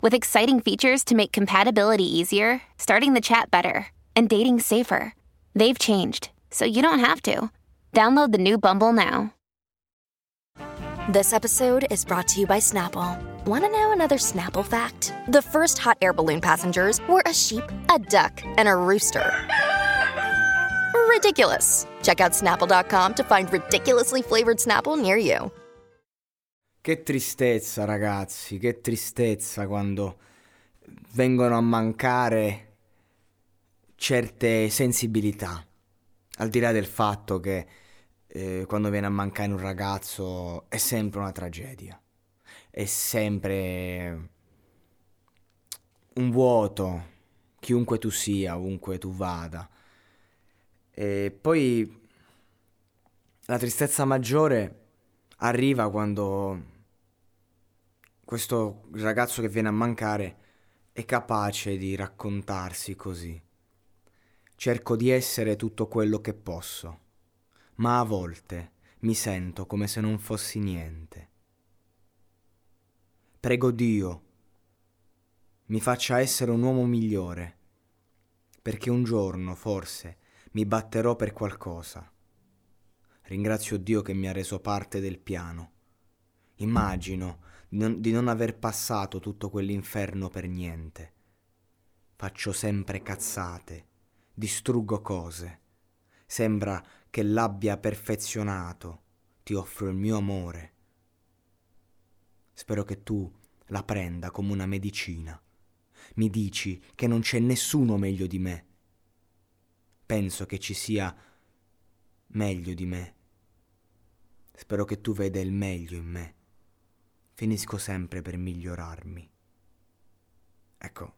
with exciting features to make compatibility easier, starting the chat better, and dating safer. They've changed, so you don't have to. Download the new Bumble now. This episode is brought to you by Snapple. Want to know another Snapple fact? The first hot air balloon passengers were a sheep, a duck, and a rooster. Ridiculous. Check out snapple.com to find ridiculously flavored Snapple near you. Che tristezza, ragazzi, che tristezza quando vengono a mancare certe sensibilità. Al di là del fatto che eh, quando viene a mancare un ragazzo è sempre una tragedia, è sempre un vuoto, chiunque tu sia, ovunque tu vada. E poi la tristezza maggiore arriva quando questo ragazzo che viene a mancare è capace di raccontarsi così. Cerco di essere tutto quello che posso, ma a volte mi sento come se non fossi niente. Prego Dio mi faccia essere un uomo migliore, perché un giorno forse mi batterò per qualcosa. Ringrazio Dio che mi ha reso parte del piano. Immagino non, di non aver passato tutto quell'inferno per niente. Faccio sempre cazzate, distruggo cose. Sembra che l'abbia perfezionato. Ti offro il mio amore. Spero che tu la prenda come una medicina. Mi dici che non c'è nessuno meglio di me. Penso che ci sia meglio di me. Spero che tu veda il meglio in me finisco sempre per migliorarmi. Ecco,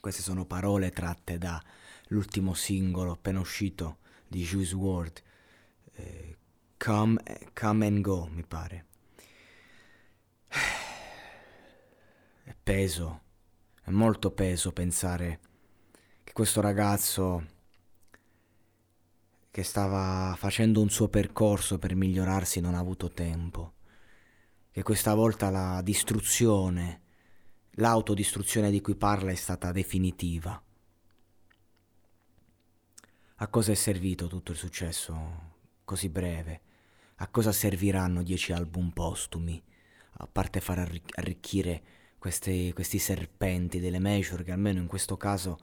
queste sono parole tratte dall'ultimo singolo appena uscito di Juice WRLD, eh, come, come and Go, mi pare. È peso, è molto peso pensare che questo ragazzo che stava facendo un suo percorso per migliorarsi non ha avuto tempo che questa volta la distruzione, l'autodistruzione di cui parla è stata definitiva. A cosa è servito tutto il successo così breve? A cosa serviranno dieci album postumi? A parte far arricchire questi, questi serpenti delle major che almeno in questo caso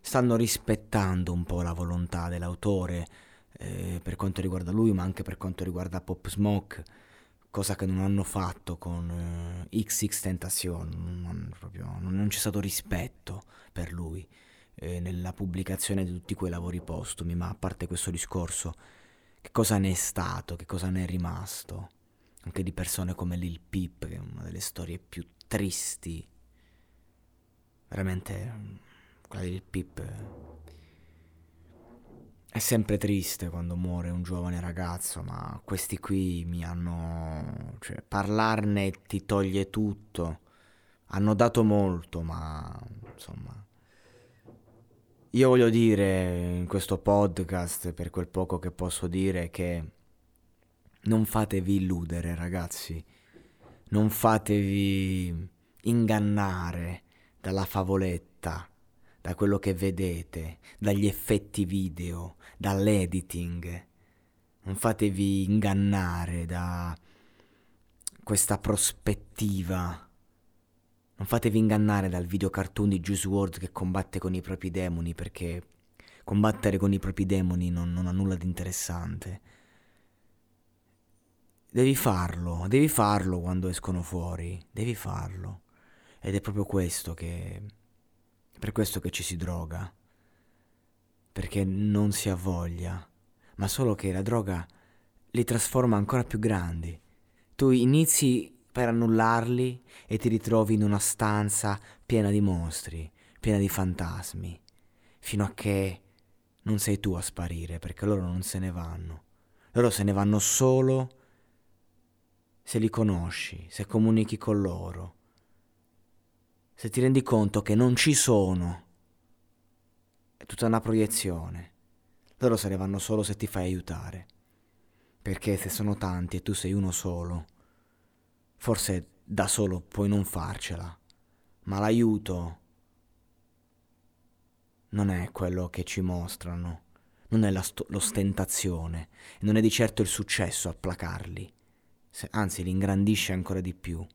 stanno rispettando un po' la volontà dell'autore eh, per quanto riguarda lui, ma anche per quanto riguarda Pop Smoke cosa che non hanno fatto con eh, XX Tentacion, non, proprio, non, c'è stato rispetto per lui eh, nella pubblicazione di tutti quei lavori postumi, ma a parte questo discorso, che cosa ne è stato, che cosa ne è rimasto, anche di persone come Lil Peep, che è una delle storie più tristi, veramente quella di Lil Peep è sempre triste quando muore un giovane ragazzo, ma questi qui mi hanno... cioè parlarne ti toglie tutto. Hanno dato molto, ma insomma... Io voglio dire in questo podcast, per quel poco che posso dire, che non fatevi illudere ragazzi, non fatevi ingannare dalla favoletta da quello che vedete, dagli effetti video, dall'editing. Non fatevi ingannare da questa prospettiva. Non fatevi ingannare dal video cartoon di Juice WRLD che combatte con i propri demoni perché combattere con i propri demoni non, non ha nulla di interessante. Devi farlo, devi farlo quando escono fuori, devi farlo. Ed è proprio questo che per questo che ci si droga. Perché non si ha voglia, ma solo che la droga li trasforma ancora più grandi. Tu inizi per annullarli e ti ritrovi in una stanza piena di mostri, piena di fantasmi, fino a che non sei tu a sparire, perché loro non se ne vanno. Loro se ne vanno solo se li conosci, se comunichi con loro, se ti rendi conto che non ci sono. È tutta una proiezione. Loro se ne vanno solo se ti fai aiutare. Perché se sono tanti e tu sei uno solo, forse da solo puoi non farcela, ma l'aiuto non è quello che ci mostrano, non è sto- l'ostentazione, non è di certo il successo a placarli, anzi li ingrandisce ancora di più.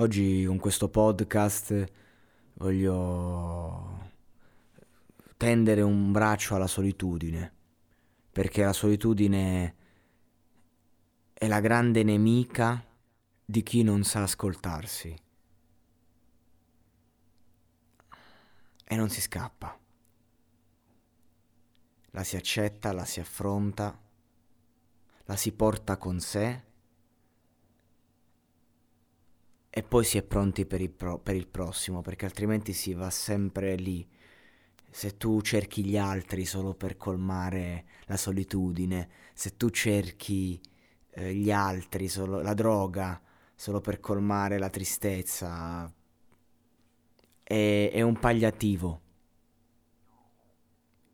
Oggi con questo podcast voglio tendere un braccio alla solitudine, perché la solitudine è la grande nemica di chi non sa ascoltarsi. E non si scappa. La si accetta, la si affronta, la si porta con sé e poi si è pronti per il, pro- per il prossimo, perché altrimenti si va sempre lì. Se tu cerchi gli altri solo per colmare la solitudine, se tu cerchi eh, gli altri, solo, la droga, solo per colmare la tristezza. È, è un pagliativo.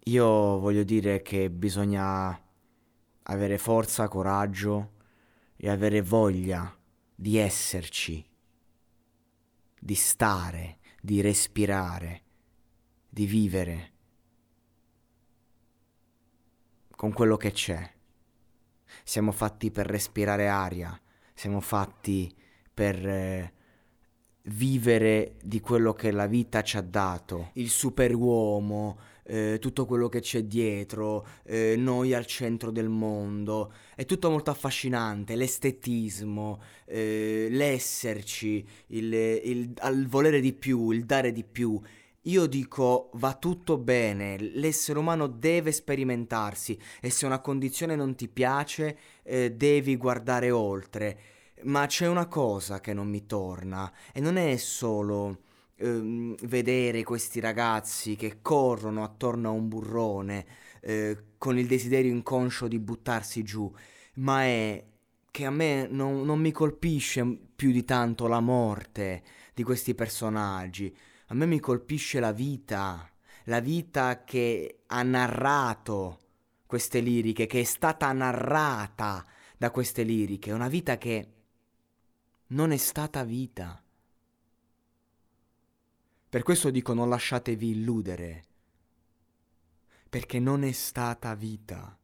Io voglio dire che bisogna avere forza, coraggio e avere voglia di esserci, di stare, di respirare, di vivere con quello che c'è. Siamo fatti per respirare aria, siamo fatti per eh, vivere di quello che la vita ci ha dato, il superuomo, eh, tutto quello che c'è dietro, eh, noi al centro del mondo, è tutto molto affascinante, l'estetismo, eh, l'esserci, il, il, il volere di più, il dare di più. Io dico va tutto bene, l'essere umano deve sperimentarsi e se una condizione non ti piace eh, devi guardare oltre. Ma c'è una cosa che non mi torna e non è solo ehm, vedere questi ragazzi che corrono attorno a un burrone eh, con il desiderio inconscio di buttarsi giù, ma è che a me non, non mi colpisce più di tanto la morte di questi personaggi. A me mi colpisce la vita, la vita che ha narrato queste liriche, che è stata narrata da queste liriche, una vita che non è stata vita. Per questo dico non lasciatevi illudere, perché non è stata vita.